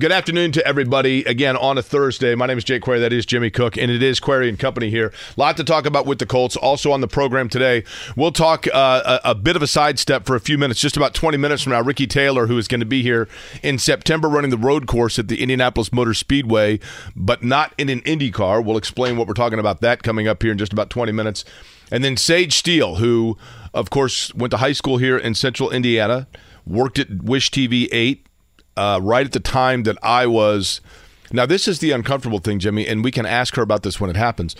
Good afternoon to everybody. Again, on a Thursday. My name is Jake Query. That is Jimmy Cook, and it is Query and Company here. A lot to talk about with the Colts. Also on the program today, we'll talk uh, a, a, bit of a sidestep for a few minutes. Just about 20 minutes from now, Ricky Taylor, who is going to be here in September running the road course at the Indianapolis Motor Speedway, but not in an Indy car. We'll explain what we're talking about that coming up here in just about 20 minutes. And then Sage Steele, who, of course, went to high school here in central Indiana, worked at Wish TV 8 uh, right at the time that I was. Now, this is the uncomfortable thing, Jimmy, and we can ask her about this when it happens.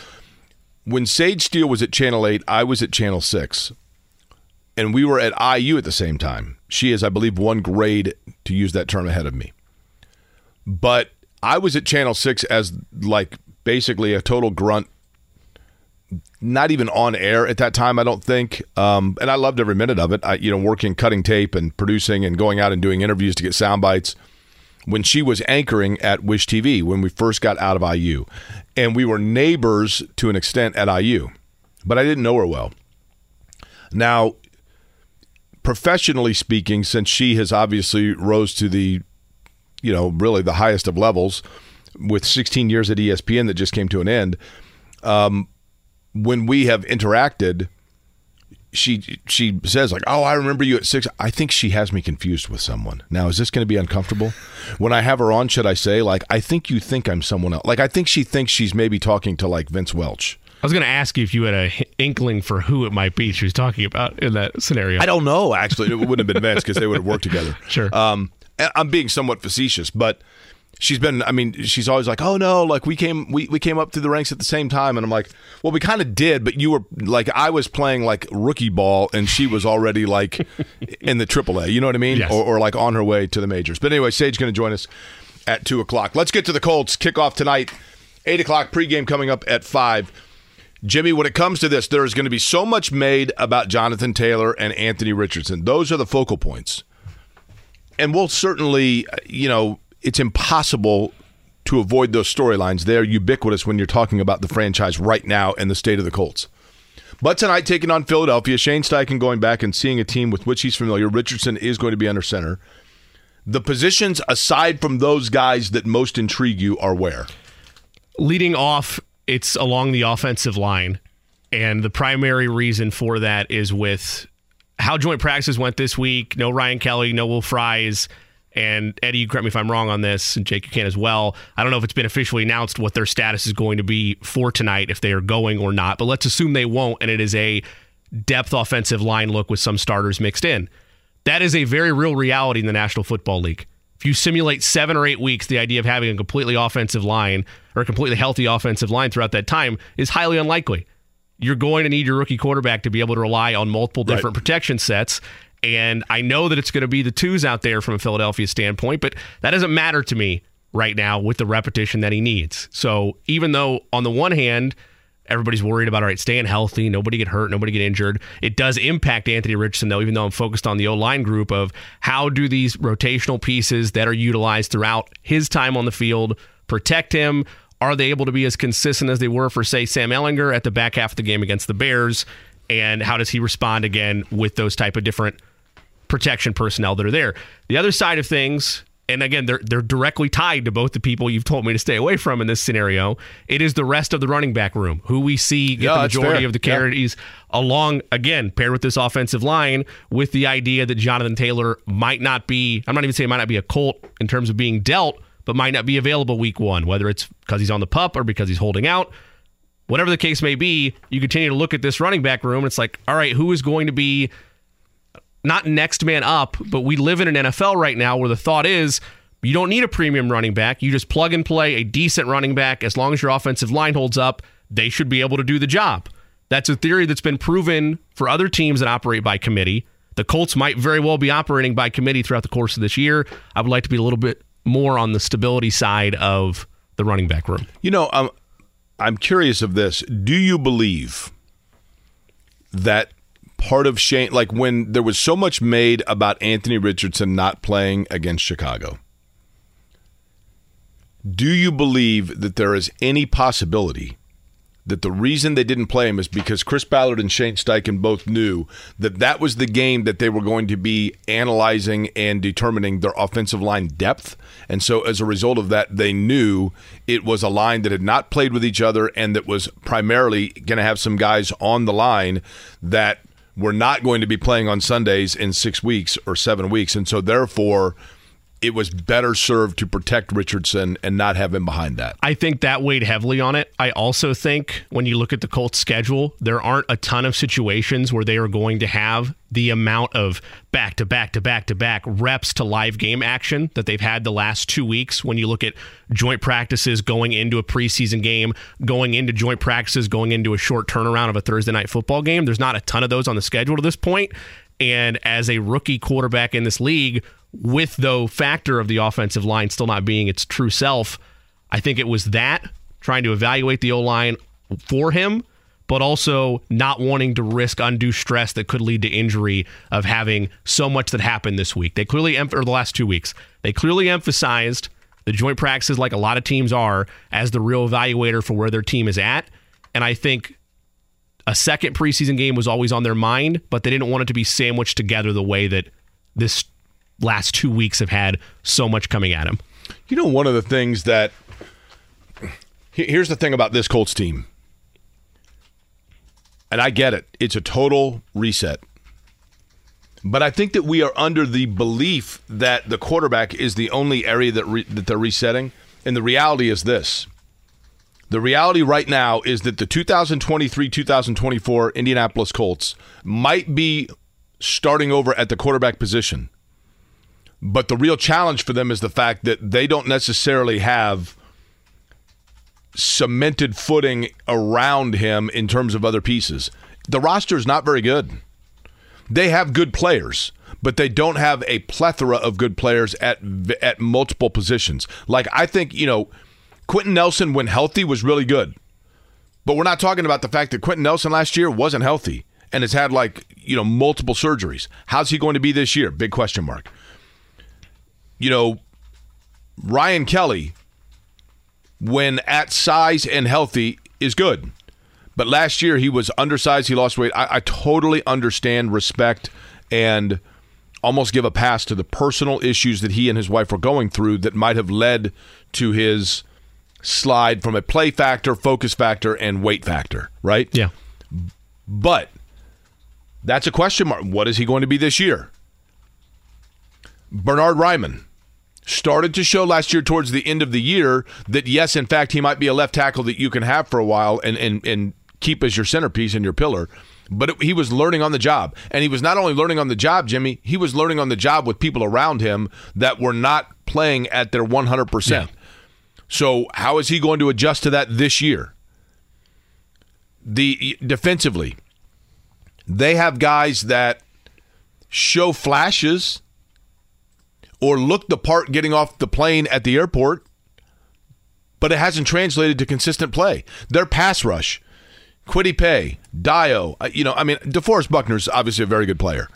When Sage Steele was at Channel 8, I was at Channel 6. And we were at IU at the same time. She is, I believe, one grade, to use that term, ahead of me. But I was at Channel 6 as like basically a total grunt not even on air at that time, I don't think. Um, and I loved every minute of it. I, you know, working, cutting tape, and producing, and going out and doing interviews to get sound bites. When she was anchoring at Wish TV, when we first got out of IU, and we were neighbors to an extent at IU, but I didn't know her well. Now, professionally speaking, since she has obviously rose to the, you know, really the highest of levels, with 16 years at ESPN that just came to an end. Um, when we have interacted, she she says like, "Oh, I remember you at six. I think she has me confused with someone. Now, is this going to be uncomfortable? When I have her on, should I say like, "I think you think I'm someone else"? Like, I think she thinks she's maybe talking to like Vince Welch. I was going to ask you if you had a inkling for who it might be she was talking about in that scenario. I don't know. Actually, it wouldn't have been Vince because they would have worked together. Sure. Um, I'm being somewhat facetious, but she's been i mean she's always like oh no like we came we, we came up through the ranks at the same time and i'm like well we kind of did but you were like i was playing like rookie ball and she was already like in the aaa you know what i mean yes. or, or like on her way to the majors but anyway sage going to join us at 2 o'clock let's get to the colts kickoff tonight 8 o'clock pregame coming up at 5 Jimmy, when it comes to this, there is going to be so much made about Jonathan Taylor and Anthony Richardson. Those are the focal points. And we'll certainly, uh, you know, it's impossible to avoid those storylines. They're ubiquitous when you're talking about the franchise right now and the state of the Colts. But tonight, taking on Philadelphia, Shane Steichen going back and seeing a team with which he's familiar. Richardson is going to be under center. The positions, aside from those guys that most intrigue you, are where? Leading off, it's along the offensive line. And the primary reason for that is with how joint practices went this week. No Ryan Kelly, no Will Fries and Eddie, you correct me if I'm wrong on this, and Jake, you can as well. I don't know if it's been officially announced what their status is going to be for tonight, if they are going or not, but let's assume they won't, and it is a depth offensive line look with some starters mixed in. That is a very real reality in the National Football League. If you simulate seven or eight weeks, the idea of having a completely offensive line or a completely healthy offensive line throughout that time is highly unlikely. You're going to need your rookie quarterback to be able to rely on multiple different right. protection sets. And I know that it's going to be the twos out there from a Philadelphia standpoint, but that doesn't matter to me right now with the repetition that he needs. So even though on the one hand, everybody's worried about all right, staying healthy, nobody get hurt, nobody get injured. It does impact Anthony Richardson though, even though I'm focused on the O line group of how do these rotational pieces that are utilized throughout his time on the field protect him? Are they able to be as consistent as they were for, say, Sam Ehlinger at the back half of the game against the Bears? And how does he respond again with those type of different protection personnel that are there. The other side of things, and again, they're they're directly tied to both the people you've told me to stay away from in this scenario. It is the rest of the running back room who we see get yeah, the majority of the carries yeah. along again paired with this offensive line with the idea that Jonathan Taylor might not be. I'm not even saying might not be a Colt in terms of being dealt, but might not be available week one, whether it's because he's on the pup or because he's holding out. Whatever the case may be, you continue to look at this running back room. It's like, all right, who is going to be not next man up, but we live in an NFL right now where the thought is you don't need a premium running back. You just plug and play a decent running back. As long as your offensive line holds up, they should be able to do the job. That's a theory that's been proven for other teams that operate by committee. The Colts might very well be operating by committee throughout the course of this year. I would like to be a little bit more on the stability side of the running back room. You know, I'm I'm curious of this. Do you believe that part of Shane, like when there was so much made about Anthony Richardson not playing against Chicago? Do you believe that there is any possibility that the reason they didn't play him is because Chris Ballard and Shane Steichen both knew that that was the game that they were going to be analyzing and determining their offensive line depth. And so as a result of that, they knew it was a line that had not played with each other and that was primarily going to have some guys on the line that were not going to be playing on Sundays in six weeks or seven weeks. And so therefore, it was better served to protect Richardson and not have him behind that. I think that weighed heavily on it. I also think when you look at the Colts schedule, there aren't a ton of situations where they are going to have the amount of back to back to back to back reps to live game action that they've had the last two weeks. When you look at joint practices going into a preseason game, going into joint practices, going into a short turnaround of a Thursday night football game, there's not a ton of those on the schedule to this point. And as a rookie quarterback in this league, with the factor of the offensive line still not being its true self. I think it was that trying to evaluate the O line for him, but also not wanting to risk undue stress that could lead to injury of having so much that happened this week. They clearly, or the last two weeks, they clearly emphasized the joint practices, like a lot of teams are, as the real evaluator for where their team is at. And I think a second preseason game was always on their mind, but they didn't want it to be sandwiched together the way that this last two weeks have had so much coming at him. You know, one of the things that here's the thing about this Colts team, and I get it, it's a total reset. But I think that we are under the belief that the quarterback is the only area that re- that they're resetting, and the reality is this. The reality right now is that the 2023-2024 Indianapolis Colts might be starting over at the quarterback position but the real challenge for them is the fact that they don't necessarily have cemented footing around him in terms of other pieces. The roster is not very good. They have good players, but they don't have a plethora of good players at at multiple positions. Like I think, you know, Quentin Nelson when healthy was really good. But we're not talking about the fact that Quentin Nelson last year wasn't healthy and has had like, you know, multiple surgeries. How's he going to be this year? Big question mark you know, Ryan Kelly, when at size and healthy, is good. But last year he was undersized. He lost weight. I, I, totally understand, respect, and almost give a pass to the personal issues that he and his wife were going through that might have led to his slide from a play factor, focus factor, and weight factor, right? Yeah. But that's a question mark. What is he going to be this year? Bernard Raimann started to show last year towards the end of the year that yes, in fact, he might be a left tackle that you can have for a while and and and keep as your centerpiece and your pillar. But it, he was learning on the job, and he was not only learning on the job, Jimmy. He was learning on the job with people around him that were not playing at their one hundred percent. So how is he going to adjust to that this year? The defensively, they have guys that show flashes or look the part getting off the plane at the airport, but it hasn't translated to consistent play. Their pass rush, Kwity Paye, Dayo, uh, you know, I mean, DeForest Buckner's obviously a very good player,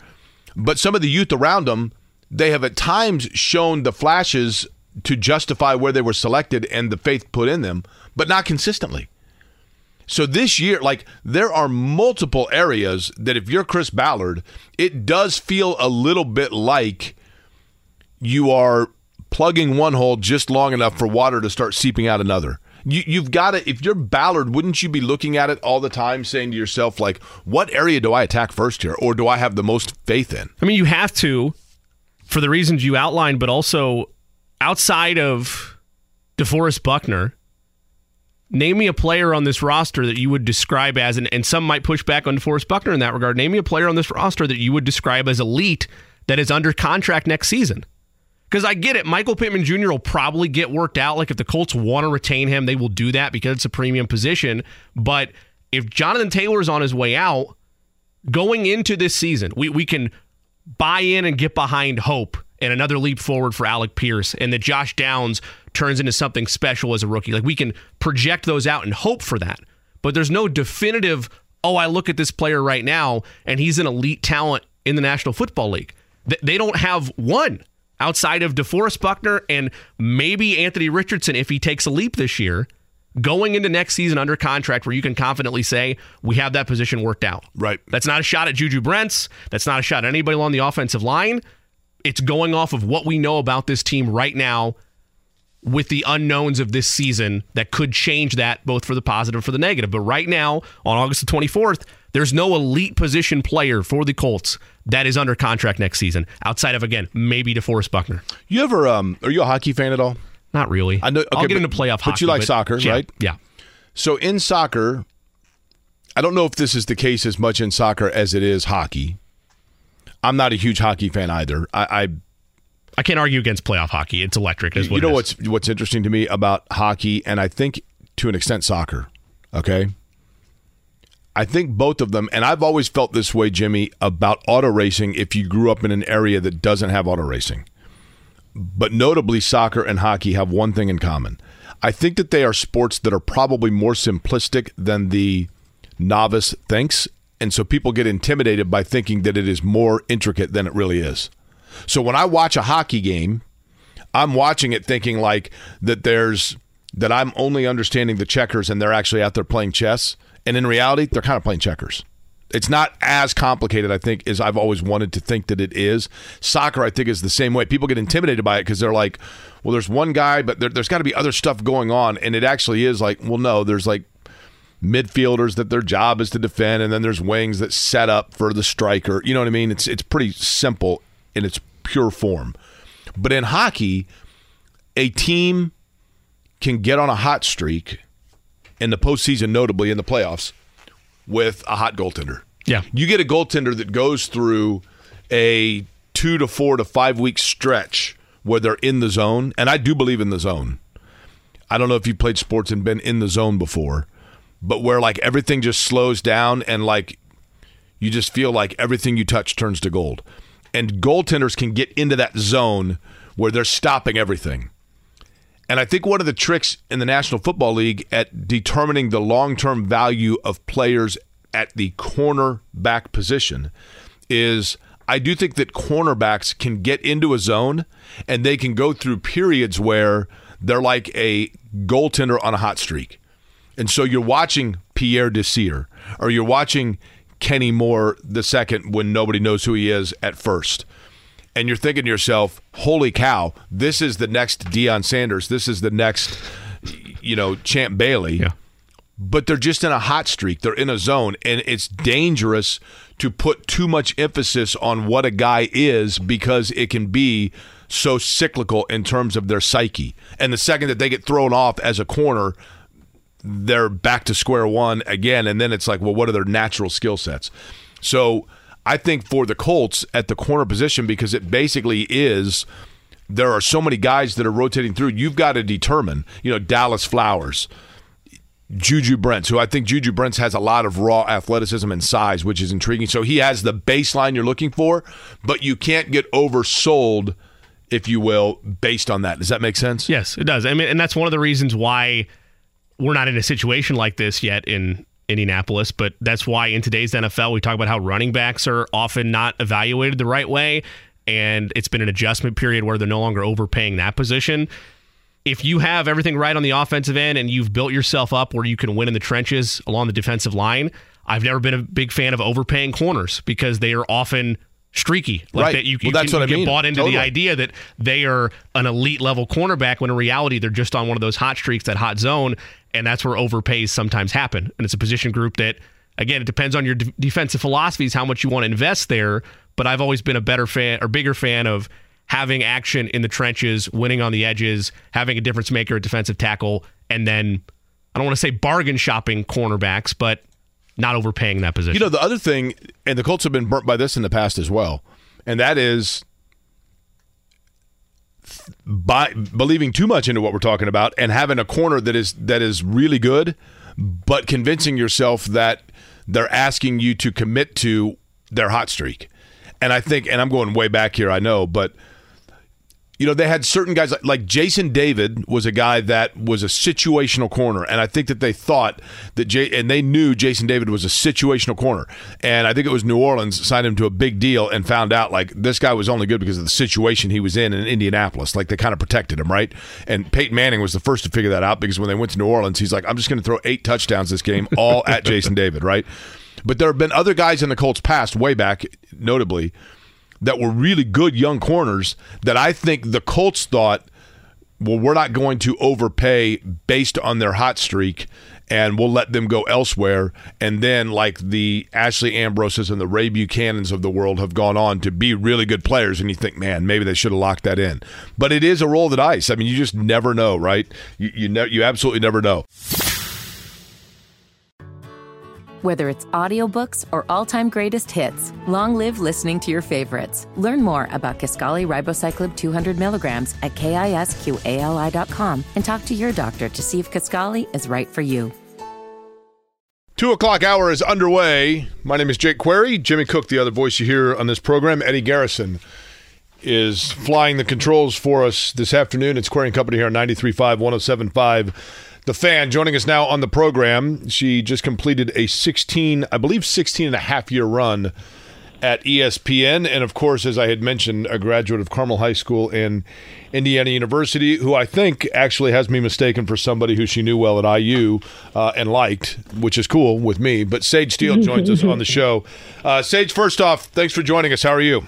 but some of the youth around them, they have at times shown the flashes to justify where they were selected and the faith put in them, but not consistently. So this year, like there are multiple areas that if you're Chris Ballard, it does feel a little bit like you are plugging one hole just long enough for water to start seeping out another. You, have got to, if you're Ballard, wouldn't you be looking at it all the time saying to yourself, like, what area do I attack first here? Or do I have the most faith in? I mean, you have to for the reasons you outlined, but also outside of DeForest Buckner, name me a player on this roster that you would describe as, and, and some might push back on DeForest Buckner in that regard. Name me a player on this roster that you would describe as elite that is under contract next season. Because I get it, Michael Pittman Jr. will probably get worked out. Like if the Colts want to retain him, they will do that because it's a premium position. But if Jonathan Taylor is on his way out, going into this season, we, we can buy in and get behind hope and another leap forward for Alec Pierce and that Josh Downs turns into something special as a rookie. Like we can project those out and hope for that. But there's no definitive oh, I look at this player right now and he's an elite talent in the National Football League. They don't have one outside of DeForest Buckner and maybe Anthony Richardson if he takes a leap this year going into next season under contract where you can confidently say we have that position worked out. Right. That's not a shot at Juju Brents. That's not a shot at anybody along the offensive line. It's going off of what we know about this team right now with the unknowns of this season that could change that both for the positive and for the negative. But right now, on August the 24th, there's no elite position player for the Colts that is under contract next season outside of again maybe DeForest Buckner. You ever um are you a hockey fan at all? Not really. I know. Okay, I'll get but, into playoff hockey, but you like soccer, yeah, right? Yeah. So in soccer, I don't know if this is the case as much in soccer as it is hockey. I'm not a huge hockey fan either. I, I I can't argue against playoff hockey. It's electric. You know what's what's interesting to me about hockey, and I think to an extent soccer. Okay, I think both of them, and I've always felt this way, Jimmy, about auto racing. If you grew up in an area that doesn't have auto racing, but notably, soccer and hockey have one thing in common. I think that they are sports that are probably more simplistic than the novice thinks. And so people get intimidated by thinking that it is more intricate than it really is. So when I watch a hockey game, I'm watching it thinking like that there's that I'm only understanding the checkers and they're actually out there playing chess. And in reality, they're kind of playing checkers. It's not as complicated, I think, as I've always wanted to think that it is. Soccer, I think, is the same way. People get intimidated by it because they're like, well, there's one guy, but there, there's got to be other stuff going on. And it actually is like, well, no, there's like midfielders that their job is to defend, and then there's wings that set up for the striker. You know what I mean? It's it's pretty simple in its pure form. But in hockey, a team can get on a hot streak in the postseason, notably in the playoffs, with a hot goaltender. Yeah. You get a goaltender that goes through a two to four to five week stretch where they're in the zone, and I do believe in the zone. I don't know if you've played sports and been in the zone before, but where like everything just slows down and like you just feel like everything you touch turns to gold. And goaltenders can get into that zone where they're stopping everything. And I think one of the tricks in the National Football League at determining the long term value of players at the cornerback position is I do think that cornerbacks can get into a zone and they can go through periods where they're like a goaltender on a hot streak. And so you're watching Pierre Desir or you're watching Kenny Moore the second when nobody knows who he is at first and you're thinking to yourself, "Holy cow! This is the next Deion Sanders. This is the next, you know, Champ Bailey." Yeah. But they're just in a hot streak. They're in a zone, and it's dangerous to put too much emphasis on what a guy is because it can be so cyclical in terms of their psyche. And the second that they get thrown off as a corner, they're back to square one again. And then it's like, well, what are their natural skill sets? So I think for the Colts at the corner position, because it basically is there are so many guys that are rotating through, you've got to determine, you know, Dallas Flowers, Juju Brents, who I think Juju Brents has a lot of raw athleticism and size, which is intriguing. So he has the baseline you're looking for, but you can't get oversold, if you will, based on that. Does that make sense? Yes, it does. I mean, and that's one of the reasons why we're not in a situation like this yet in Indianapolis, but that's why in today's NFL we talk about how running backs are often not evaluated the right way and it's been an adjustment period where they're no longer overpaying that position. If you have everything right on the offensive end and you've built yourself up where you can win in the trenches along the defensive line, I've never been a big fan of overpaying corners because they are often streaky. Like Right. that you, Well, that's can, what you I get mean. bought into Totally. the idea that they are an elite level cornerback when in reality they're just on one of those hot streaks, that hot zone, and that's where overpays sometimes happen. And it's a position group that, again, it depends on your de- defensive philosophies how much you want to invest there. But I've always been a better fan or bigger fan of having action in the trenches, winning on the edges, having a difference maker at defensive tackle, and then I don't want to say bargain shopping cornerbacks, but not overpaying that position. You know, the other thing, and the Colts have been burnt by this in the past as well, and that is by believing too much into what we're talking about and having a corner that is that is really good, but convincing yourself that they're asking you to commit to their hot streak. And I think, and I'm going way back here, I know, but you know, they had certain guys like, like, Jason David was a guy that was a situational corner, and I think that they thought that Jay and they knew Jason David was a situational corner, and I think it was New Orleans signed him to a big deal and found out like this guy was only good because of the situation he was in in Indianapolis, like they kind of protected him, right? And Peyton Manning was the first to figure that out because when they went to New Orleans, he's like, I'm just going to throw eight touchdowns this game, all at Jason David, right? But there have been other guys in the Colts past, way back, notably that were really good young corners that I think the Colts thought, well, we're not going to overpay based on their hot streak and we'll let them go elsewhere. And then, like the Ashley Ambroses and the Ray Buchanans of the world have gone on to be really good players, and you think, man, maybe they should have locked that in. But it is a roll of the dice. I mean, you just never know, right? You you, ne- you absolutely never know. Whether it's audiobooks or all-time greatest hits, long live listening to your favorites. Learn more about Kisqali Ribociclib 200 milligrams at kisqali.com and talk to your doctor to see if Kisqali is right for you. Two o'clock hour is underway. My name is Jake Query. Jimmy Cook, the other voice you hear on this program. Eddie Garrison is flying the controls for us this afternoon. It's Query and Company here on 93.5, 107.5 the fan joining us now on the program. She just completed a 16, I believe 16 and a half year run at ESPN. And of course, as I had mentioned, a graduate of Carmel High School in Indiana University, who I think actually has me mistaken for somebody who she knew well at IU uh, and liked, which is cool with me. But Sage Steele joins us on the show. Uh, Sage, first off, thanks for joining us. How are you?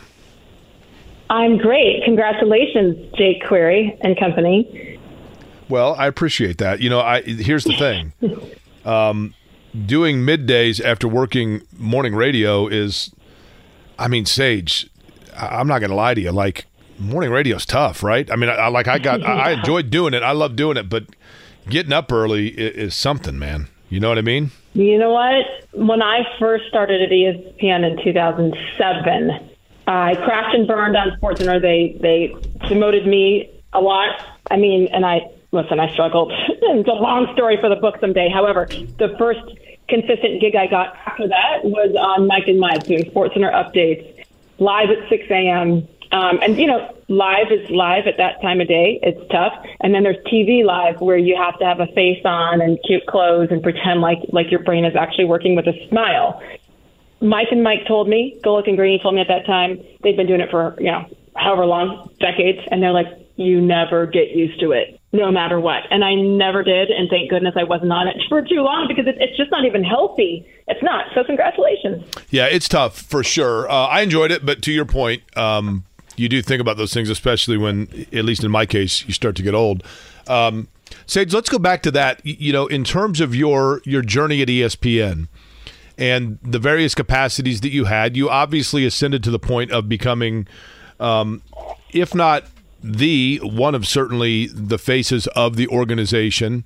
I'm great. Congratulations, Jake Query and company. Well, I appreciate that. You know, I here's the thing. Um, doing middays after working morning radio is, I mean, Sage. I'm not going to lie to you. Like morning radio is tough, right? I mean, I, I like I got I, I enjoyed doing it. I love doing it, but getting up early is, is something, man. You know what I mean? You know what? When I first started at ESPN in 2007, I crashed and burned on SportsCenter. They they demoted me a lot. I mean, and I listen, I struggled. it's a long story for the book someday. However, the first consistent gig I got after that was on Mike and Mike doing SportsCenter updates live at 6 a.m. Um, and you know, live is live at that time of day. It's tough. And then there's TV live where you have to have a face on and cute clothes and pretend like like your brain is actually working with a smile. Mike and Mike told me, Golic and Greeny told me at that time they've been doing it for you know however long, decades, and they're like, you never get used to it, no matter what. And I never did, and thank goodness I wasn't on it for too long because it's just not even healthy. It's not. So congratulations. Yeah, it's tough for sure. Uh, I enjoyed it, but to your point, um, you do think about those things, especially when, at least in my case, you start to get old. Um, Sage, let's go back to that. You know, in terms of your your journey at ESPN and the various capacities that you had, you obviously ascended to the point of becoming, um, if not the one of certainly the faces of the organization.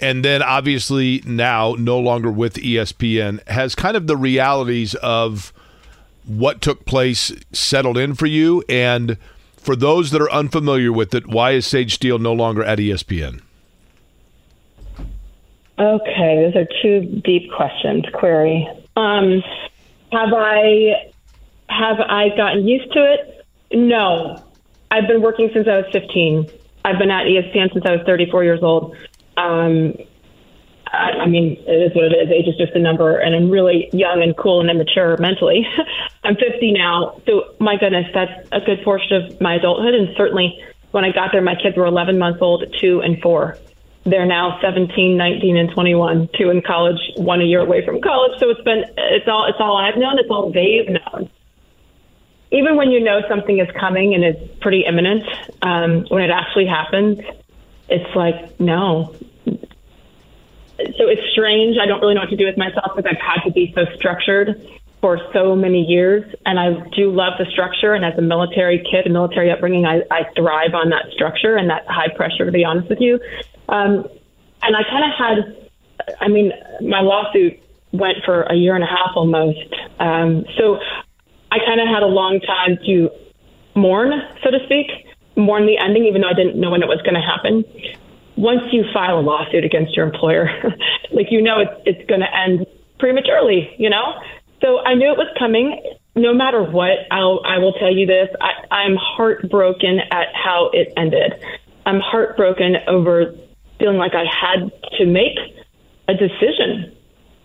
And then obviously now no longer with ESPN has kind of the realities of what took place settled in for you. And for those that are unfamiliar with it why is Sage Steele no longer at ESPN Okay, those are two deep questions. Query: um, Have I have I gotten used to it? No, I've been working since I was 15. I've been at ESPN since I was 34 years old. Um, I, I mean, it is what it is. Age is just a number, and I'm really young and cool and immature mentally. I'm 50 now, so my goodness, that's a good portion of my adulthood. And certainly, when I got there, my kids were 11 months old, two and four. They're now 17, 19, and 21. Two in college, one a year away from college. So it's been it's all it's all I've known. It's all they've known even when you know something is coming and it's pretty imminent, um, when it actually happens, it's like, no. So it's strange. I don't really know what to do with myself because I've had to be so structured for so many years. And I do love the structure. And as a military kid, a military upbringing, I, I thrive on that structure and that high pressure, to be honest with you. Um, and I kind of had, I mean, my lawsuit went for a year and a half almost. Um, so I kind of had a long time to mourn, so to speak, mourn the ending, even though I didn't know when it was going to happen. Once you file a lawsuit against your employer, like you know it's it's going to end prematurely, you know. So I knew it was coming. no matter what, I'll, I will tell you this. I, I'm heartbroken at how it ended. I'm heartbroken over feeling like I had to make a decision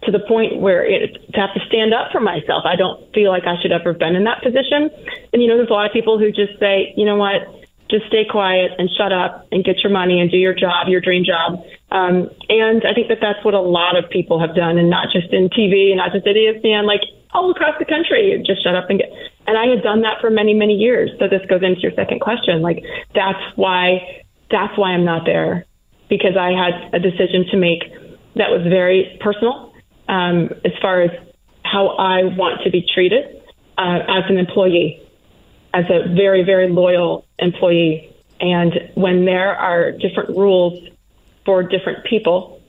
to the point where it, to have to stand up for myself. I don't feel like I should ever have been in that position. And you know, there's a lot of people who just say, you know what, just stay quiet and shut up and get your money and do your job, your dream job. Um, and I think that that's what a lot of people have done, and not just in TV, and not just at ESPN, like all across the country. Just shut up and get. And I had done that for many, many years. So this goes into your second question. Like that's why that's why I'm not there because I had a decision to make that was very personal um, as far as how I want to be treated uh, as an employee, as a very, very loyal employee. And when there are different rules for different people,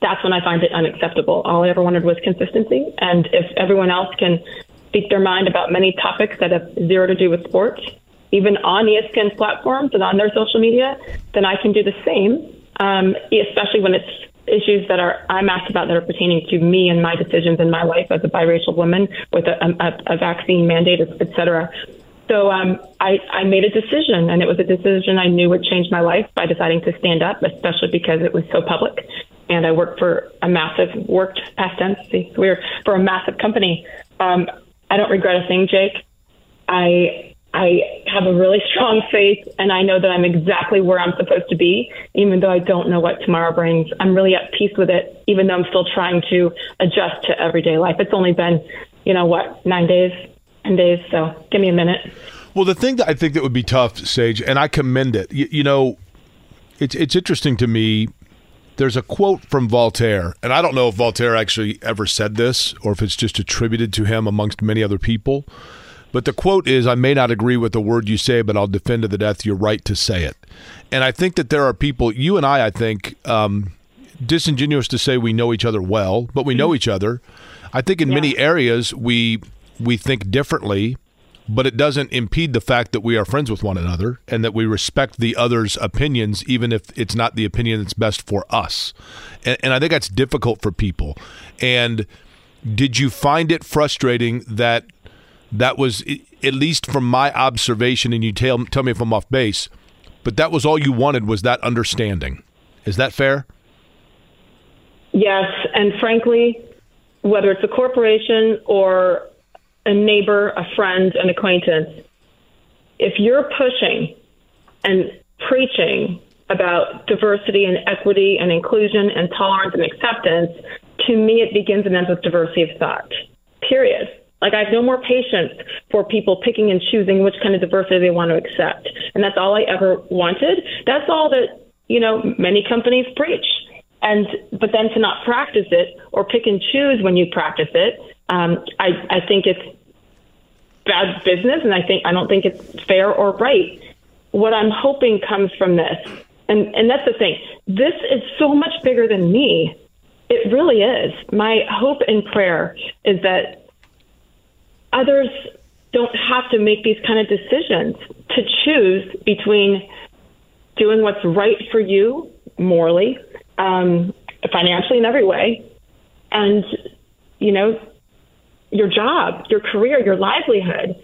that's when I find it unacceptable. All I ever wanted was consistency. And if everyone else can speak their mind about many topics that have zero to do with sports, even on ESPN's platforms and on their social media, then I can do the same, um, especially when it's issues that are I'm asked about that are pertaining to me and my decisions in my life as a biracial woman with a, a, a vaccine mandate, et cetera. So um, I, I made a decision, and it was a decision I knew would change my life by deciding to stand up, especially because it was so public. And I worked for a massive, worked past tense, see, weird, for a massive company. Um, I don't regret a thing, Jake. I I have a really strong faith and I know that I'm exactly where I'm supposed to be, even though I don't know what tomorrow brings. I'm really at peace with it, even though I'm still trying to adjust to everyday life. It's only been, you know, what, nine days, 10 days. So give me a minute. Well, the thing that I think that would be tough, Sage, and I commend it, you, you know, it's, it's interesting to me. There's a quote from Voltaire, and I don't know if Voltaire actually ever said this or if it's just attributed to him amongst many other people but the quote is I may not agree with the word you say, but I'll defend to the death your right to say it. And I think that there are people, you and I, I think, um, disingenuous to say we know each other well, but we know mm-hmm. each other. I think in yeah. many areas we we think differently, but it doesn't impede the fact that we are friends with one another and that we respect the other's opinions, even if it's not the opinion that's best for us. And, and I think that's difficult for people. And did you find it frustrating that that was at least from my observation, and you tell tell me if I'm off base, but that was all you wanted was that understanding. Is that fair? Yes, and frankly, whether it's a corporation or a neighbor, a friend, an acquaintance, if you're pushing and preaching about diversity and equity and inclusion and tolerance and acceptance, to me it begins and ends with diversity of thought. Period. Like I have no more patience for people picking and choosing which kind of diversity they want to accept. And that's all I ever wanted. That's all that, you know, many companies preach. And but then to not practice it or pick and choose when you practice it, um, I, I think it's bad business and I think I don't think it's fair or right. What I'm hoping comes from this, and, and that's the thing, this is so much bigger than me. It really is. My hope and prayer is that others don't have to make these kind of decisions to choose between doing what's right for you morally, um, financially, in every way, and you know your job, your career, your livelihood.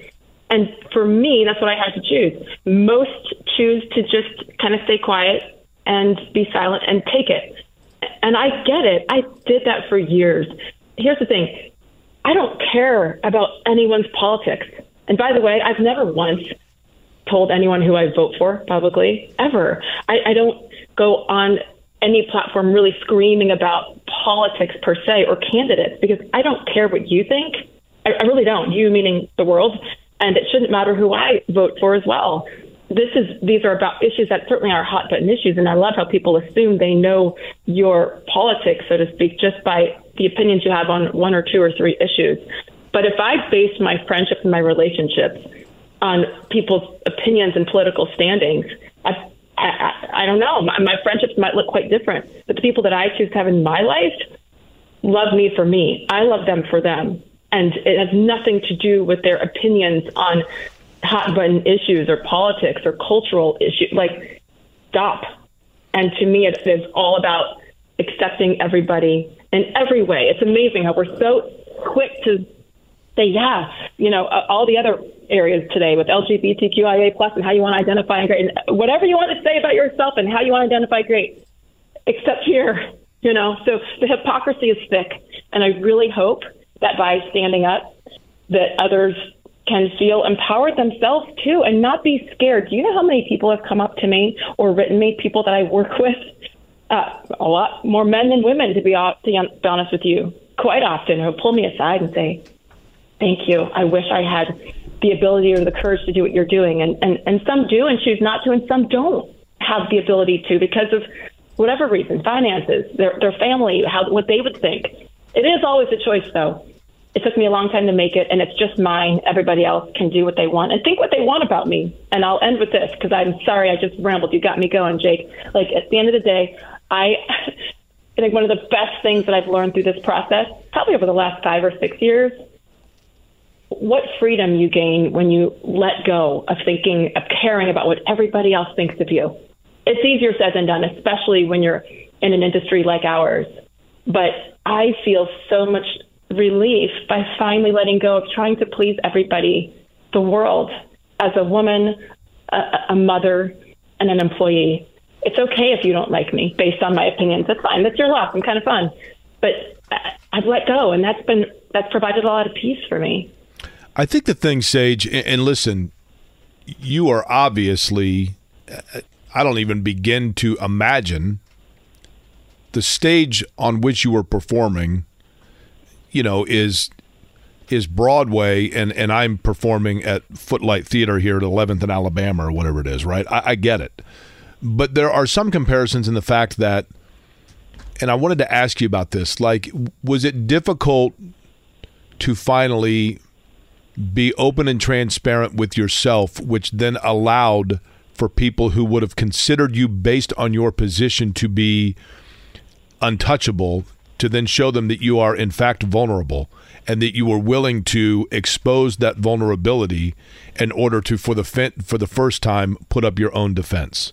And for me, that's what I had to choose. Most choose to just kind of stay quiet and be silent and take it. And I get it. I did that for years. Here's the thing I don't care about anyone's politics. And by the way, I've never once told anyone who I vote for publicly, ever. I, I don't go on any platform really screaming about politics per se or candidates because I don't care what you think. I, I really don't. You meaning the world. And it shouldn't matter who I vote for as well. This is these are about issues that certainly are hot button issues, and I love how people assume they know your politics, so to speak, just by the opinions you have on one or two or three issues. But if I base my friendships and my relationships on people's opinions and political standings, I, I, I don't know. My, my friendships might look quite different, but the people that I choose to have in my life love me for me. I love them for them. And it has nothing to do with their opinions on hot button issues or politics or cultural issues. Like, stop. And to me, it is all about accepting everybody in every way. It's amazing how we're so quick to say, yeah, you know, uh, all the other areas today with LGBTQIA plus and how you want to identify great, and whatever you want to say about yourself and how you want to identify great, except here, you know. So the hypocrisy is thick, and I really hope that by standing up, that others can feel empowered themselves too and not be scared. Do you know how many people have come up to me or written me, people that I work with? Uh, a lot more men than women, to be, to be honest with you, quite often, who pull me aside and say, Thank you. I wish I had the ability or the courage to do what you're doing. And, and, and some do and choose not to, and some don't have the ability to because of whatever reason, finances, their, their family, how, what they would think. It is always a choice, though. It took me a long time to make it, and it's just mine. Everybody else can do what they want and think what they want about me. And I'll end with this because I'm sorry I just rambled. You got me going, Jake. Like at the end of the day, I, I think one of the best things that I've learned through this process, probably over the last five or six years, what freedom you gain when you let go of thinking, of caring about what everybody else thinks of you. It's easier said than done, especially when you're in an industry like ours. But I feel so much relief by finally letting go of trying to please everybody, the world, as a woman, a, a mother, and an employee. It's okay if you don't like me based on my opinions. That's fine. That's your loss. I'm kind of fun. But I've let go, and that's been that's provided a lot of peace for me. I think the thing, Sage, and listen, you are obviously, I don't even begin to imagine the stage on which you were performing, you know, is is Broadway, and and I'm performing at Footlight Theater here at 11th and Alabama or whatever it is, right? I, I get it, but there are some comparisons in the fact that, and I wanted to ask you about this. Like, was it difficult to finally be open and transparent with yourself, which then allowed for people who would have considered you based on your position to be untouchable to then show them that you are in fact vulnerable and that you were willing to expose that vulnerability in order to for the for the first time put up your own defense.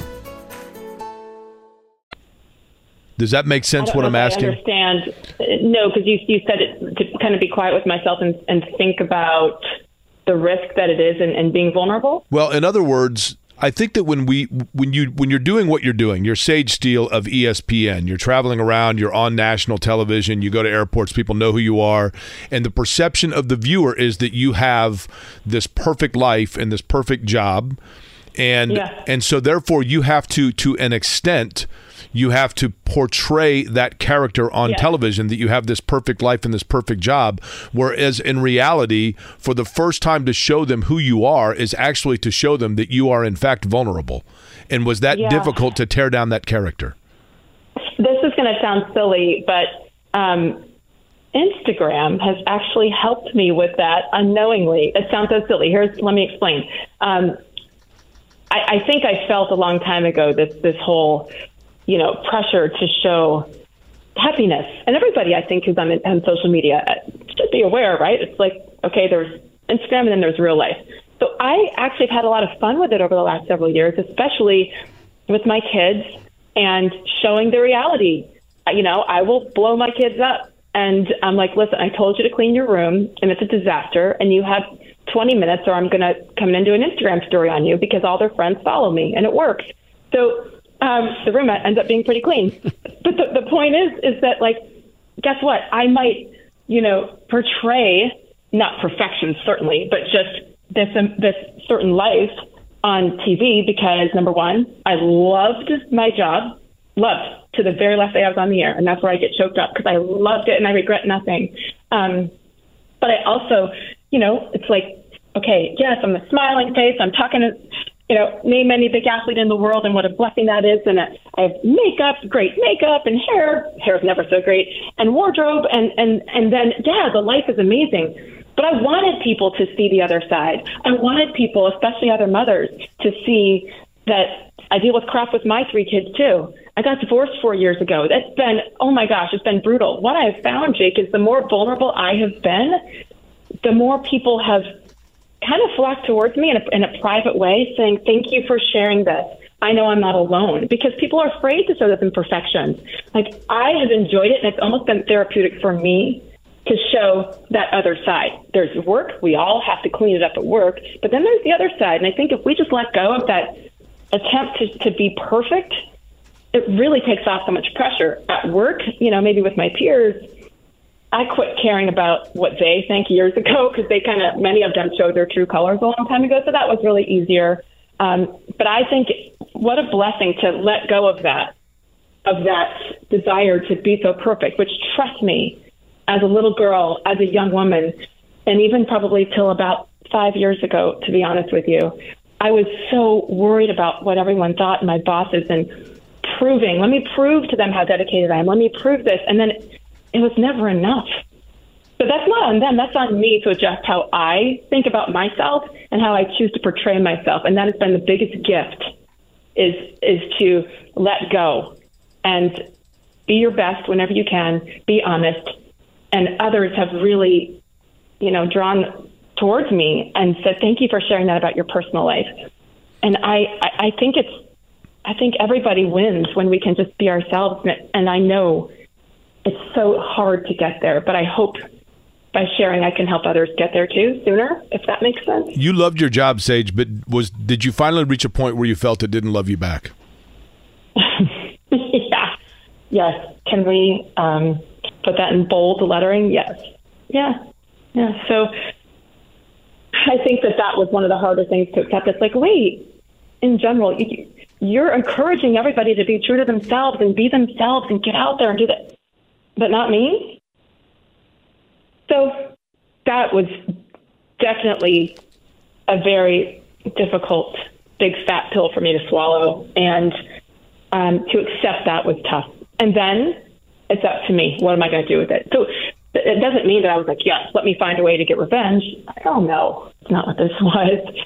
Does that make sense? What I'm asking. I understand. No, because you you said it to kind of be quiet with myself and, and think about the risk that it is and, and being vulnerable? Well, in other words, I think that when we when you when you're doing what you're doing, you're Sage Steele of ESPN. You're traveling around, you're on national television, you go to airports, people know who you are, and the perception of the viewer is that you have this perfect life and this perfect job. And yeah. and so therefore you have to to an extent you have to portray that character on yes. television that you have this perfect life and this perfect job. Whereas in reality, for the first time to show them who you are is actually to show them that you are in fact vulnerable. And was that yeah. difficult to tear down that character? This is going to sound silly, but um, Instagram has actually helped me with that unknowingly. It sounds so silly. Here's let me explain. Um, I, I think I felt a long time ago this this whole you know, pressure to show happiness. And everybody, I think, who's on, on social media uh, should be aware, right? It's like, okay, there's Instagram and then there's real life. So I actually have had a lot of fun with it over the last several years, especially with my kids and showing the reality. Uh, you know, I will blow my kids up. And I'm like, listen, I told you to clean your room and it's a disaster and you have 20 minutes or I'm going to come in and do an Instagram story on you because all their friends follow me and it works. So um, the room ends up being pretty clean. but the, the point is, is that like, guess what? I might, you know, portray not perfection certainly, but just this um, this certain life on TV because number one, I loved my job, loved to the very last day I was on the air, and that's where I get choked up because I loved it and I regret nothing. Um, but I also, you know, it's like, okay, yes, I'm a smiling face. I'm talking to you know, name any big athlete in the world and what a blessing that is. And I have makeup, great makeup, and hair. Hair is never so great, and wardrobe, and and and then yeah, the life is amazing. But I wanted people to see the other side. I wanted people, especially other mothers, to see that I deal with crap with my three kids too. I got divorced four years ago. That's been, oh my gosh, it's been brutal. What I have found, Jake, is the more vulnerable I have been, the more people have kind of flocked towards me in a, in a private way saying, thank you for sharing this. I know I'm not alone because people are afraid to show those imperfections. Like I have enjoyed it and it's almost been therapeutic for me to show that other side. There's work. We all have to clean it up at work, but then there's the other side. And I think if we just let go of that attempt to, to be perfect, it really takes off so much pressure at work, you know, maybe with my peers. I quit caring about what they think years ago because they kind of, many of them showed their true colors a long time ago. So that was really easier. Um, but I think what a blessing to let go of that, of that desire to be so perfect, which trust me, as a little girl, as a young woman, and even probably till about five years ago, to be honest with you, I was so worried about what everyone thought and my bosses and proving, let me prove to them how dedicated I am. Let me prove this. And then it was never enough. But that's not on them. That's on me to adjust how I think about myself and how I choose to portray myself. And that has been the biggest gift is is to let go and be your best whenever you can, be honest. And others have really, you know, drawn towards me and said, Thank you for sharing that about your personal life. And I, I, I think it's I think everybody wins when we can just be ourselves and I know it's so hard to get there, but I hope by sharing, I can help others get there too sooner, if that makes sense. You loved your job, Sage, but was did you finally reach a point where you felt it didn't love you back? yeah. Yes. Can we um, put that in bold lettering? Yes. Yeah. Yeah. So I think that that was one of the harder things to accept. It's like, wait, in general, you're encouraging everybody to be true to themselves and be themselves and get out there and do that, but not me. So that was definitely a very difficult, big fat pill for me to swallow. And um, to accept that was tough. And then it's up to me. What am I going to do with it? So it doesn't mean that I was like, yes, let me find a way to get revenge. Oh, no, it's not what this was.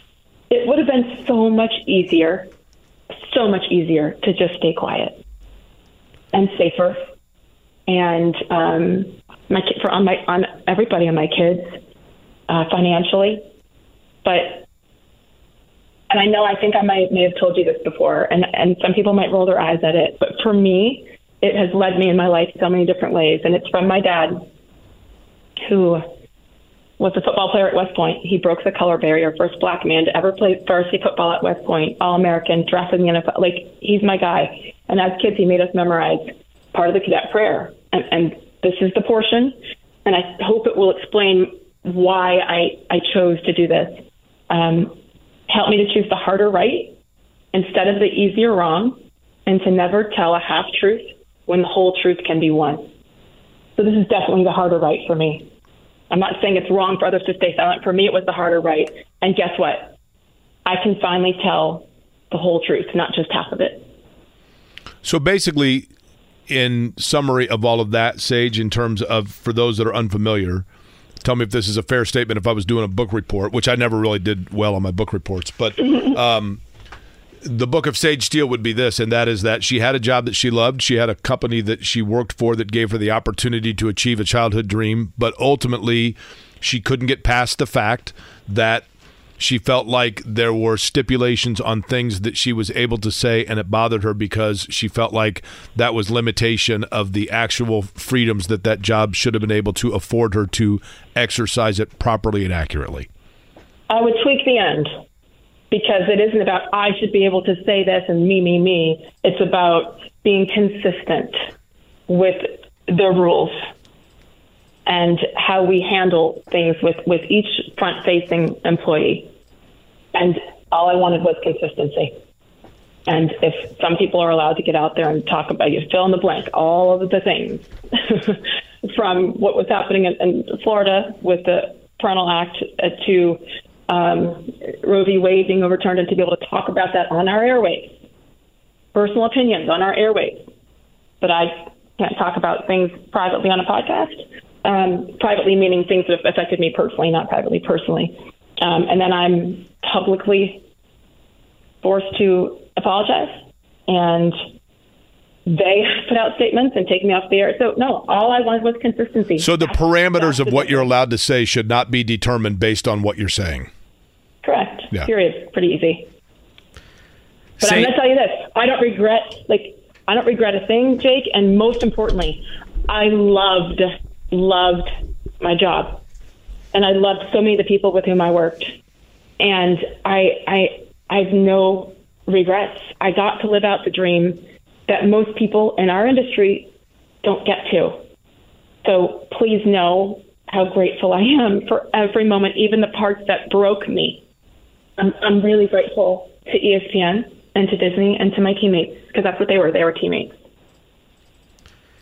It would have been so much easier, so much easier to just stay quiet and safer and um, my for on my on everybody on my kids uh, financially, but and I know I think I might may have told you this before, and and some people might roll their eyes at it, but for me, it has led me in my life so many different ways, and it's from my dad, who was a football player at West Point. He broke the color barrier, first black man to ever play varsity football at West Point, All American, drafted in the NFL. Like he's my guy. And as kids, he made us memorize part of the cadet prayer, and, and this is the portion, and I hope it will explain why I, I chose to do this. Um, help me to choose the harder right instead of the easier wrong, and to never tell a half truth when the whole truth can be one. So this is definitely the harder right for me. I'm not saying it's wrong for others to stay silent. For me, it was the harder right. And guess what? I can finally tell the whole truth, not just half of it. So basically, in summary of all of that, Sage, in terms of for those that are unfamiliar, tell me if this is a fair statement. If I was doing a book report, which I never really did well on my book reports, but um, the book of Sage Steele would be this, and that is that she had a job that she loved. She had a company that she worked for that gave her the opportunity to achieve a childhood dream, but ultimately she couldn't get past the fact that she felt like there were stipulations on things that she was able to say and it bothered her because she felt like that was limitation of the actual freedoms that that job should have been able to afford her to exercise it properly and accurately i would tweak the end because it isn't about i should be able to say this and me me me it's about being consistent with the rules and how we handle things with, with each front facing employee. And all I wanted was consistency. And if some people are allowed to get out there and talk about you, fill in the blank, all of the things from what was happening in, in Florida with the Parental Act uh, to um, Roe v. Wade being overturned, and to be able to talk about that on our airways, personal opinions on our airways. But I can't talk about things privately on a podcast Um, privately meaning things that have affected me personally, not privately, personally. Um, and then I'm publicly forced to apologize. And they put out statements and take me off the air. So, no, all I wanted was consistency. So the parameters of what you're allowed to say should not be determined based on what you're saying. Correct. Yeah. Period. Pretty easy. But Say- I'm going to tell you this: I don't regret, like, I don't regret a thing, Jake. And most importantly, I loved, loved my job, and I loved so many of the people with whom I worked, and I, I, I have no regrets. I got to live out the dream that most people in our industry don't get to. So please know how grateful I am for every moment, even the parts that broke me. I'm, I'm really grateful to ESPN and to Disney and to my teammates because that's what they were. They were teammates.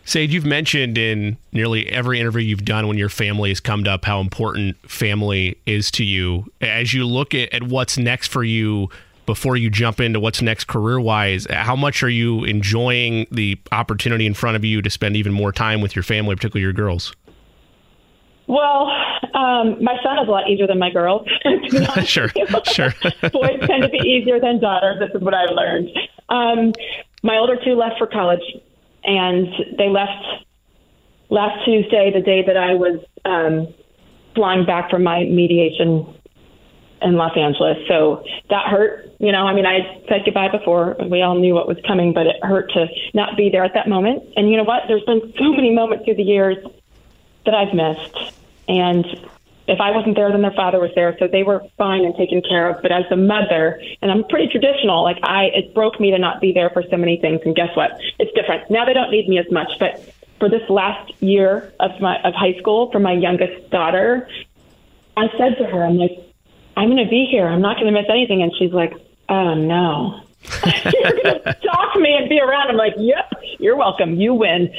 Sage, you've mentioned in nearly every interview you've done when your family has come up how important family is to you. As you look at, at what's next for you before you jump into what's next career wise, how much are you enjoying the opportunity in front of you to spend even more time with your family, particularly your girls? Well, um, my son is a lot easier than my girls. to be honest Sure, sure. Boys tend to be easier than daughters. This is what I've learned. Um, my older two left for college, and they left last Tuesday, the day that I was um, flying back from my mediation in Los Angeles. So that hurt. You know, I mean, I said goodbye before. We all knew what was coming, but it hurt to not be there at that moment. And you know what? There's been so many moments through the years that I've missed. And if I wasn't there, then their father was there, so they were fine and taken care of. But as a mother, and I'm pretty traditional, like I, it broke me to not be there for so many things. And guess what? It's different now. They don't need me as much, but for this last year of my of high school, for my youngest daughter, I said to her, I'm like, I'm going to be here. I'm not going to miss anything. And she's like, Oh no. you're going to stalk me and be around. I'm like, Yep, you're welcome. You win.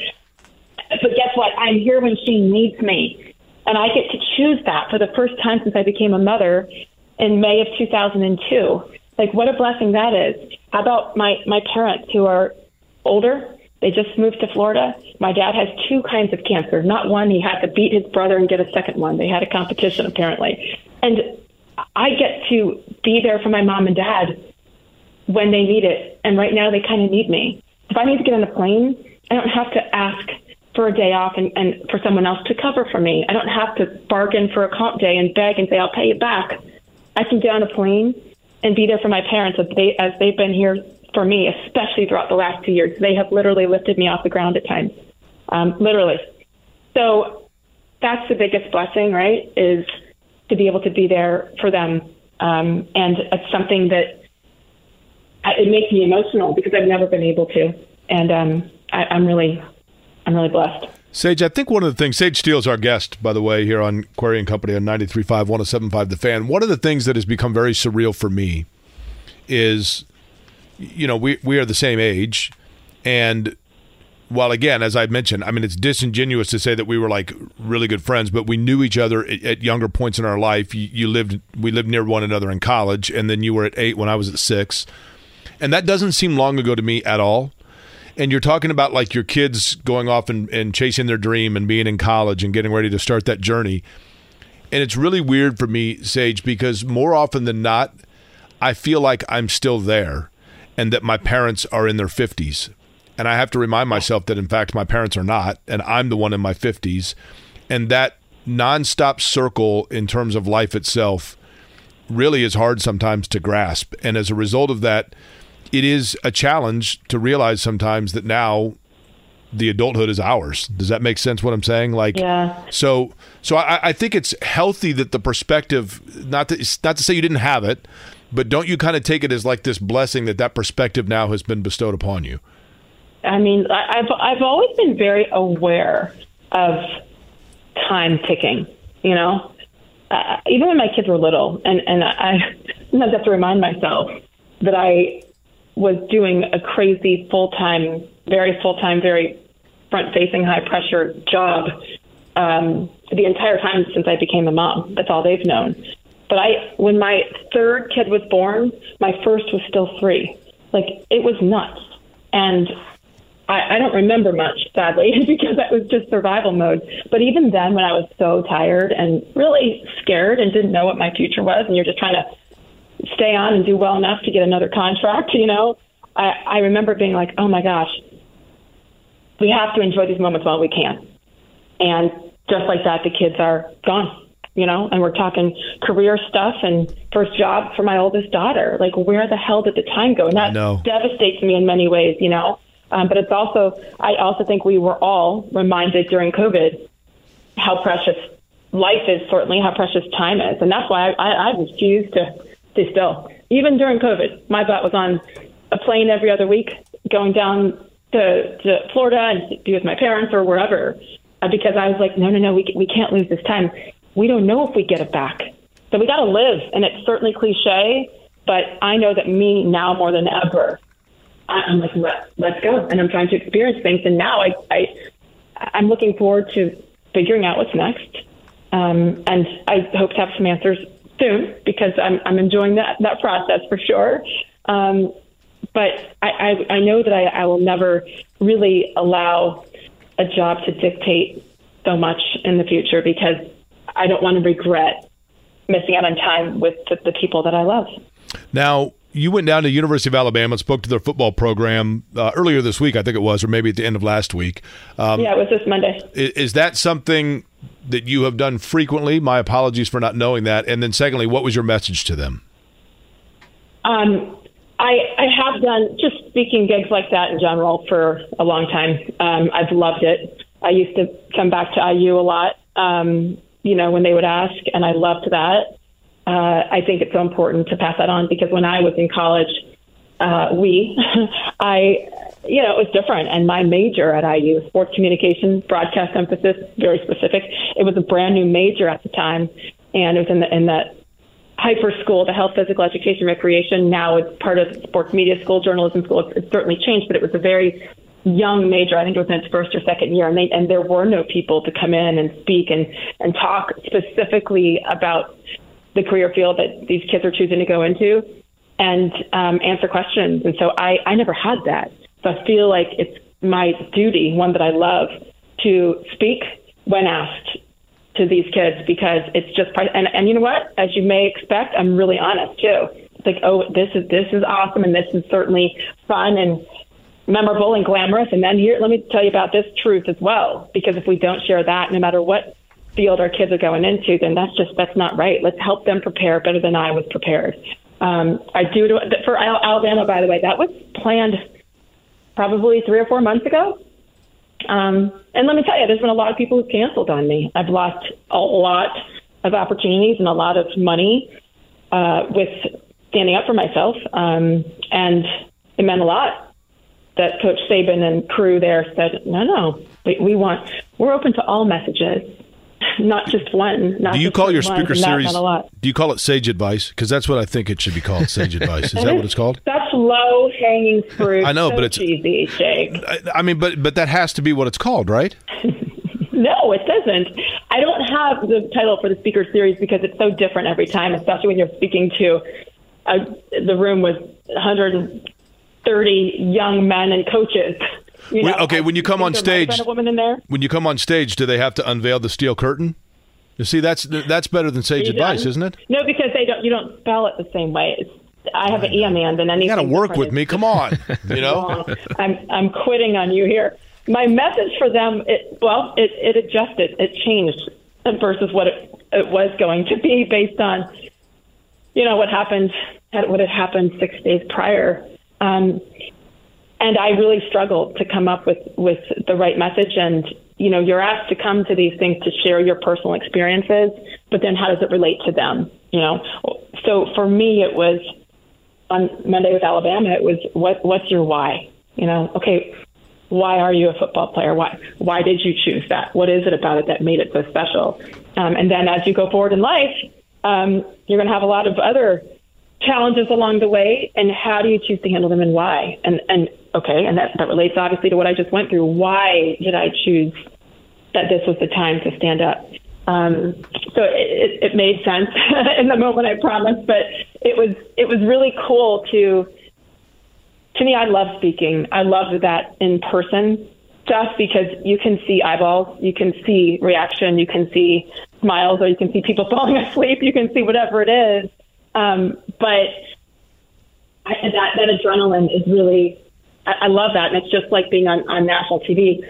But guess what? I'm here when she needs me. And I get to choose that for the first time since I became a mother in May of 2002. Like, what a blessing that is. How about my, my parents who are older? They just moved to Florida. My dad has two kinds of cancer. Not one, he had to beat his brother and get a second one. They had a competition, apparently. And I get to be there for my mom and dad when they need it. And right now, they kind of need me. If I need to get on a plane, I don't have to ask for a day off and, and for someone else to cover for me. I don't have to bargain for a comp day and beg and say, I'll pay you back. I can get on a plane and be there for my parents as, they, as they've been here for me, especially throughout the last two years. They have literally lifted me off the ground at times, um, literally. So that's the biggest blessing, right? Is to be able to be there for them. Um, and it's something that I- it makes me emotional because I've never been able to. And um, I, I'm really, I'm really blessed. Sage, I think one of the things, Sage Steele's our guest, by the way, here on Query and Company on 93.5, 107.5 The Fan. One of the things that has become very surreal for me is, you know, we, we are the same age. And while, again, as I mentioned, I mean, it's disingenuous to say that we were like really good friends, but we knew each other at, at younger points in our life. You, you lived, we lived near one another in college, and then you were at eight when I was at six. And that doesn't seem long ago to me at all and you're talking about like your kids going off and, and chasing their dream and being in college and getting ready to start that journey. And it's really weird for me, Sage, because more often than not, I feel like I'm still there and that my parents are in their 50s. And I have to remind myself that, in fact, my parents are not, and I'm the one in my 50s. And that nonstop circle in terms of life itself really is hard sometimes to grasp. And as a result of that, it is a challenge to realize sometimes that now the adulthood is ours. Does that make sense? What I'm saying? Like, Yeah. So, so I, I think it's healthy that the perspective, not to not to say you didn't have it, but don't you kind of take it as like this blessing that that perspective now has been bestowed upon you? I mean, I've I've always been very aware of time ticking. You know, uh, even when my kids were little, and and I sometimes have to remind myself that I was doing a crazy full time, very full time, very front facing, high pressure job um, the entire time since I became a mom. That's all they've known. But I, when my third kid was born, my first was still three. Like it was nuts, and I, I don't remember much, sadly, because that was just survival mode. But even then, when I was so tired and really scared and didn't know what my future was, and you're just trying to stay on and do well enough to get another contract, you know, I, I remember being like, oh my gosh, we have to enjoy these moments while we can. And just like that, the kids are gone you know, and we're talking career stuff and first job for my oldest daughter. Like, where the hell did the time go? And that devastates me in many ways, you know. Um, but it's also, I also think we were all reminded during COVID how precious life is, certainly how precious time is, and that's why I, I, I refuse to stay still. Even during COVID, my butt was on a plane every other week, going down to, to Florida and be with my parents or wherever, uh, because I was like, no, no, no, we we can't lose this time. We don't know if we get it back, so we got to live. And it's certainly cliche, but I know that me now more than ever I'm like, Let, let's go. And I'm trying to experience things. And now I, I, I'm looking forward to figuring out what's next. Um, and I hope to have some answers soon because I'm, I'm enjoying that, that process for sure. Um, but I, I, I know that I, I will never really allow a job to dictate so much in the future because I don't want to regret missing out on time with the, the people that I love. Now, you went down to University of Alabama and spoke to their football program uh, earlier this week, I think it was, or maybe at the end of last week. Um, yeah, it was this Monday. Is, is, that something that you have done frequently? My apologies for not knowing that. And then, secondly, what was your message to them? Um, I, I have done just speaking gigs like that in general for a long time. Um, I've loved it. I used to come back to IU a lot, um, you know, when they would ask, and I loved that uh, I think it's so important to pass that on because when I was in college, uh, we, I, you know, it was different. And my major at IU, sports communication, broadcast emphasis, very specific. It was a brand new major at the time, and it was in the in that HPER school, the health, physical education, recreation. Now it's part of sports media school, journalism school. It's, it's certainly changed, but it was a very young major. I think it was in its first or second year, and they and there were no people to come in and speak and and talk specifically about the career field that these kids are choosing to go into and um, answer questions. And so I, I never had that. I feel like it's my duty, one that I love, to speak when asked to these kids because it's just part. And, and you know what? As you may expect, I'm really honest too. It's like, oh, this is this is awesome, and this is certainly fun and memorable and glamorous. And then here, let me tell you about this truth as well. Because if we don't share that, no matter what field our kids are going into, then that's just that's not right. Let's help them prepare better than I was prepared. Um, I do for Alabama, by the way. That was planned probably three or four months ago. Um, and let me tell you, there's been a lot of people who've canceled on me. I've lost a lot of opportunities and a lot of money uh, with standing up for myself, um, and it meant a lot that Coach Saban and crew there said, "No, no, we, we want we're open to all messages." Not just one. Not do you call your speaker series? Not, do you call it Sage Advice? Because that's what I think it should be called. Sage Advice. Is that what it's called? That's low hanging fruit. I know, so but it's easy, Jake. I, I mean, but but that has to be what it's called, right? no, it doesn't. I don't have the title for the speaker series because it's so different every time, especially when you're speaking to a, the room with 130 young men and coaches. You know, okay, when you come on stage, a woman in there. When you come on stage, do they have to unveil the steel curtain? You see, that's that's better than sage advice, isn't it? No, because they don't. You don't spell it the same way. It's, I have an E on the end, and anything. You got to work with me. Come on, you know. I'm I'm quitting on you here. My message for them, it, well, it, it adjusted, it changed versus what it, it was going to be based on, you know, what happened, what had happened six days prior. Um, and I really struggled to come up with with the right message. And you know, you're asked to come to these things to share your personal experiences, but then how does it relate to them? You know, so for me, it was on Monday with Alabama. It was what what's your why? You know, okay, why are you a football player? Why why did you choose that? What is it about it that made it so special? Um, and then as you go forward in life, um, you're going to have a lot of other challenges along the way and how do you choose to handle them and why and and okay and that that relates obviously to what i just went through why did i choose that this was the time to stand up um, so it, it made sense in the moment i promise but it was it was really cool to to me, I love speaking. I love that in person stuff because you can see eyeballs, you can see reaction, you can see smiles, or you can see people falling asleep, you can see whatever it is. Um, but I, that that adrenaline is really, I, I love that, and it's just like being on on national TV,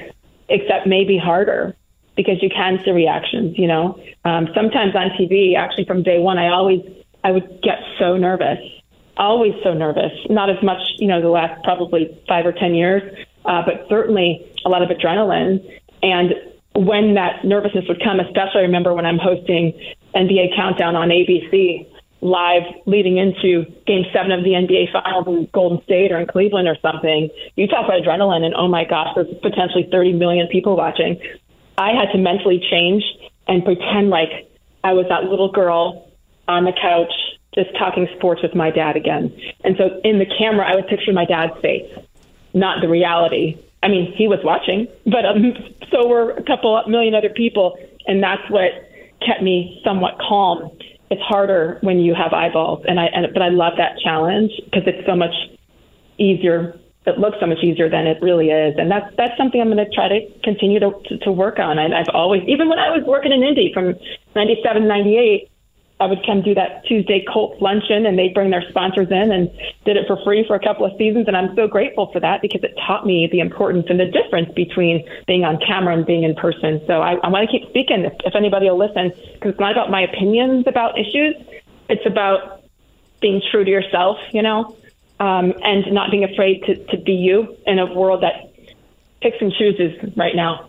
except maybe harder because you can see reactions. You know, um, sometimes on TV, actually from day one, I always I would get so nervous, always so nervous. Not as much, you know, the last probably five or ten years, uh, but certainly a lot of adrenaline. And when that nervousness would come, especially I remember when I'm hosting NBA Countdown on ABC live leading into game seven of the NBA finals in Golden State or in Cleveland or something, you talk about adrenaline and oh my gosh, there's potentially 30 million people watching. I had to mentally change and pretend like I was that little girl on the couch just talking sports with my dad again. And so in the camera, I would picture my dad's face, not the reality. I mean, he was watching, but um, so were a couple million other people. And that's what kept me somewhat calm. It's harder when you have eyeballs, and I and, but I love that challenge because it's so much easier it looks so much easier than it really is. And that's that's something I'm going to try to continue to, to, to work on. And I've always, even when I was working in Indy from 97, 98, I would come do that Tuesday Colts luncheon and they'd bring their sponsors in and did it for free for a couple of seasons. And I'm so grateful for that because it taught me the importance and the difference between being on camera and being in person. So I, I want to keep speaking if, if anybody will listen because it's not about my opinions about issues. It's about being true to yourself, you know, um, and not being afraid to, to be you in a world that picks and chooses right now.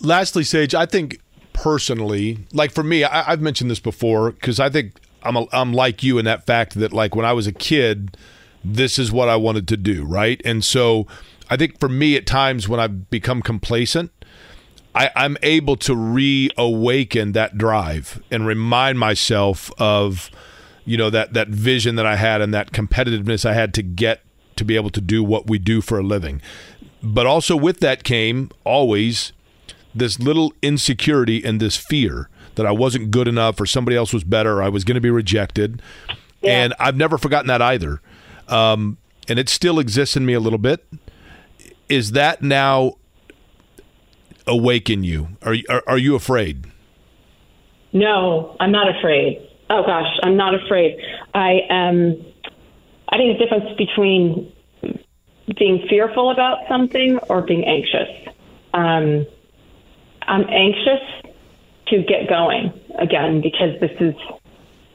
Lastly, Sage, I think personally, like for me, I, have mentioned this before because I think I'm a, I'm like you in that fact that like when I was a kid, this is what I wanted to do, right? And so I think for me, at times when I've become complacent, I, I'm able to reawaken that drive and remind myself of you know that that vision that I had and that competitiveness I had to get to be able to do what we do for a living. But also with that came always this little insecurity and this fear that I wasn't good enough or somebody else was better or I was going to be rejected. Yeah. And I've never forgotten that either. Um, and it still exists in me a little bit. Is that now awaken you? Are, are, are you afraid? No, I'm not afraid. Oh gosh, I'm not afraid. I am. I think the difference between being fearful about something or being anxious. Um, I'm anxious to get going again because this is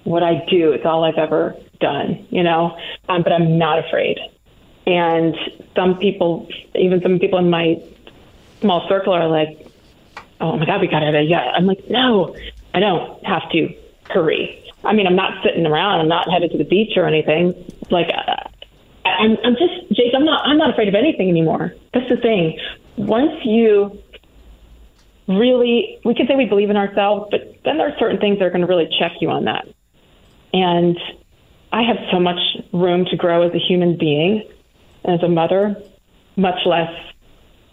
what I do. It's all I've ever done, you know. Um, but I'm not afraid. And some people, even some people in my small circle, are like, "Oh my God, we got it!" Yeah, I'm like, "No, I don't have to hurry." I mean, I'm not sitting around. I'm not headed to the beach or anything. Like, uh, I'm, I'm just, Jake. I'm not. I'm not afraid of anything anymore. That's the thing. Once you really, we can say we believe in ourselves, but then there are certain things that are going to really check you on that. And I have so much room to grow as a human being, and as a mother, much less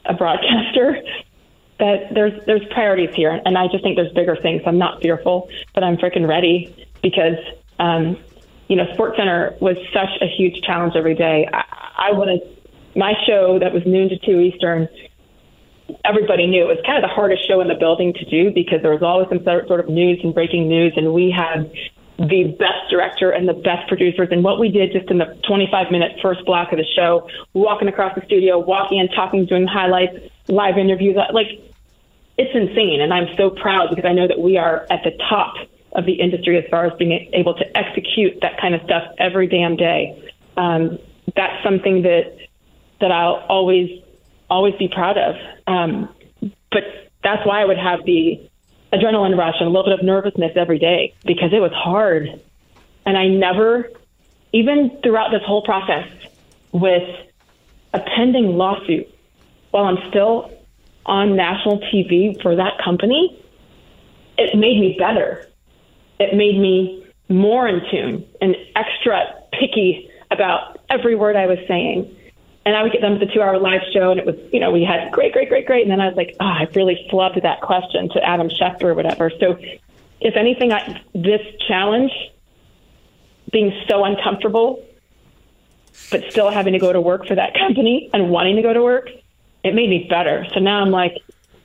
a broadcaster that there's there's priorities here, and I just think there's bigger things. I'm not fearful, but I'm freaking ready because um, you know Sports Center was such a huge challenge every day. I, I wanted my show that was noon to two Eastern. Everybody knew it was kind of the hardest show in the building to do because there was always some sort of news and breaking news, and we had the best director and the best producers. And what we did just in the 25 minute first block of the show, walking across the studio, walking and talking, doing highlights, live interviews, like it's insane. And I'm so proud because I know that we are at the top of the industry as far as being able to execute that kind of stuff every damn day. Um, that's something that that I'll always always be proud of. Um, but that's why I would have the adrenaline rush and a little bit of nervousness every day because it was hard. And I never, even throughout this whole process, with a pending lawsuit while I'm still on national TV for that company, it made me better. It made me more in tune and extra picky about every word I was saying. And I would get with the two hour live show, and it was, you know, we had great, great, great, great. And then I was like, oh, I really flubbed that question to Adam Schefter or whatever. So, if anything, I, this challenge, being so uncomfortable, but still having to go to work for that company and wanting to go to work, it made me better. So now I'm like,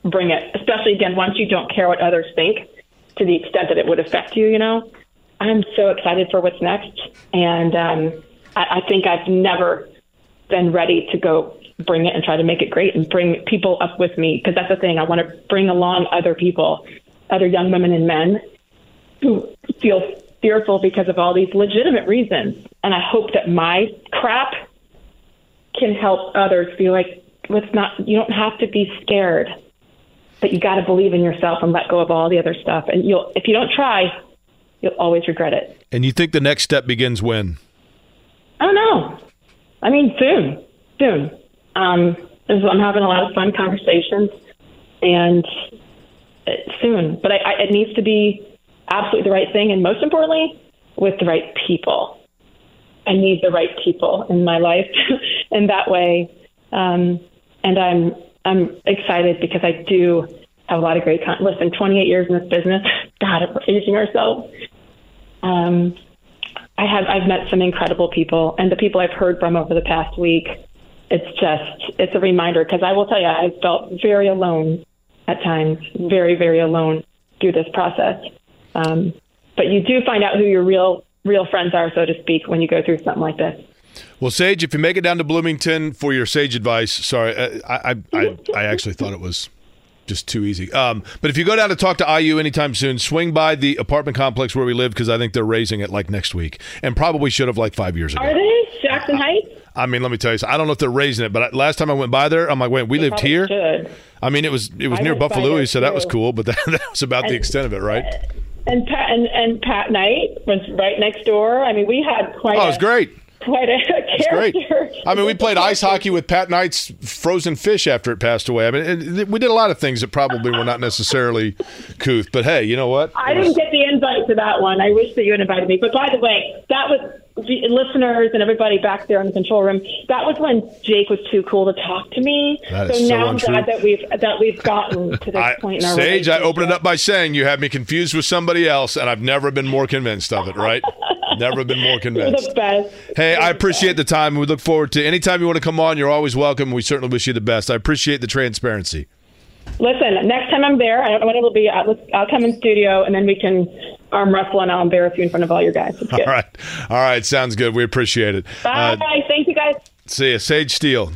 bring it. Especially again, once you don't care what others think to the extent that it would affect you, you know, I'm so excited for what's next. And um, I, I think I've never been ready to go bring it and try to make it great and bring people up with me because that's the thing. I want to bring along other people, other young women and men who feel fearful because of all these legitimate reasons. And I hope that my crap can help others feel like let's not you don't have to be scared. But you got to believe in yourself and let go of all the other stuff. And you'll if you don't try, you'll always regret it. And you think the next step begins when? I don't know. I mean, soon, soon. Um, I'm having a lot of fun conversations, and uh, soon. But I, I, it needs to be absolutely the right thing, and most importantly, with the right people. I need the right people in my life, in that way. Um, and I'm I'm excited because I do have a lot of great con- listen. 28 years in this business. God, we're aging ourselves. Um, I have I've met some incredible people, and the people I've heard from over the past week. It's just it's a reminder because I will tell you I felt very alone at times, very very alone through this process. Um, but you do find out who your real real friends are, so to speak, when you go through something like this. Well, Sage, if you make it down to Bloomington for your Sage advice, sorry, uh, I I, I, I actually thought it was just too easy. Um, but if you go down to talk to IU anytime soon, swing by the apartment complex where we live because I think they're raising it like next week, and probably should have like five years ago. Are they Jackson Heights? I mean, let me tell you, I don't know if they're raising it, but last time I went by there, I'm like, wait, we lived here. Should. I mean, it was it was I near Buffalo, so that was cool, but that, that was about the extent of it, right? And Pat and, and Pat Knight was right next door. I mean, we had quite. Oh, it a, was great. Quite a It's great. I mean, we played ice hockey with Pat Knight's frozen fish after it passed away. I mean, it, we did a lot of things that probably were not necessarily couth, but hey, you know what? I didn't get the invite to that one. I wish that you had invited me. But by the way, that was the listeners and everybody back there in the control room. That was when Jake was too cool to talk to me. So now I'm glad that we've that we've gotten to this I, point in our Sage, I opened it up by saying you had me confused with somebody else, and I've never been more convinced of it, right? never been more convinced. the best. Hey, I appreciate the time. We look forward to anytime you want to come on. You're always welcome. We certainly wish you the best. I appreciate the transparency. Listen, next time I'm there, I don't know when it'll be. I'll, I'll come in studio and then we can arm wrestle and I'll embarrass you in front of all your guys. All right, all right, sounds good. We appreciate it. Bye. Uh, Thank you guys. see you, Sage Steele.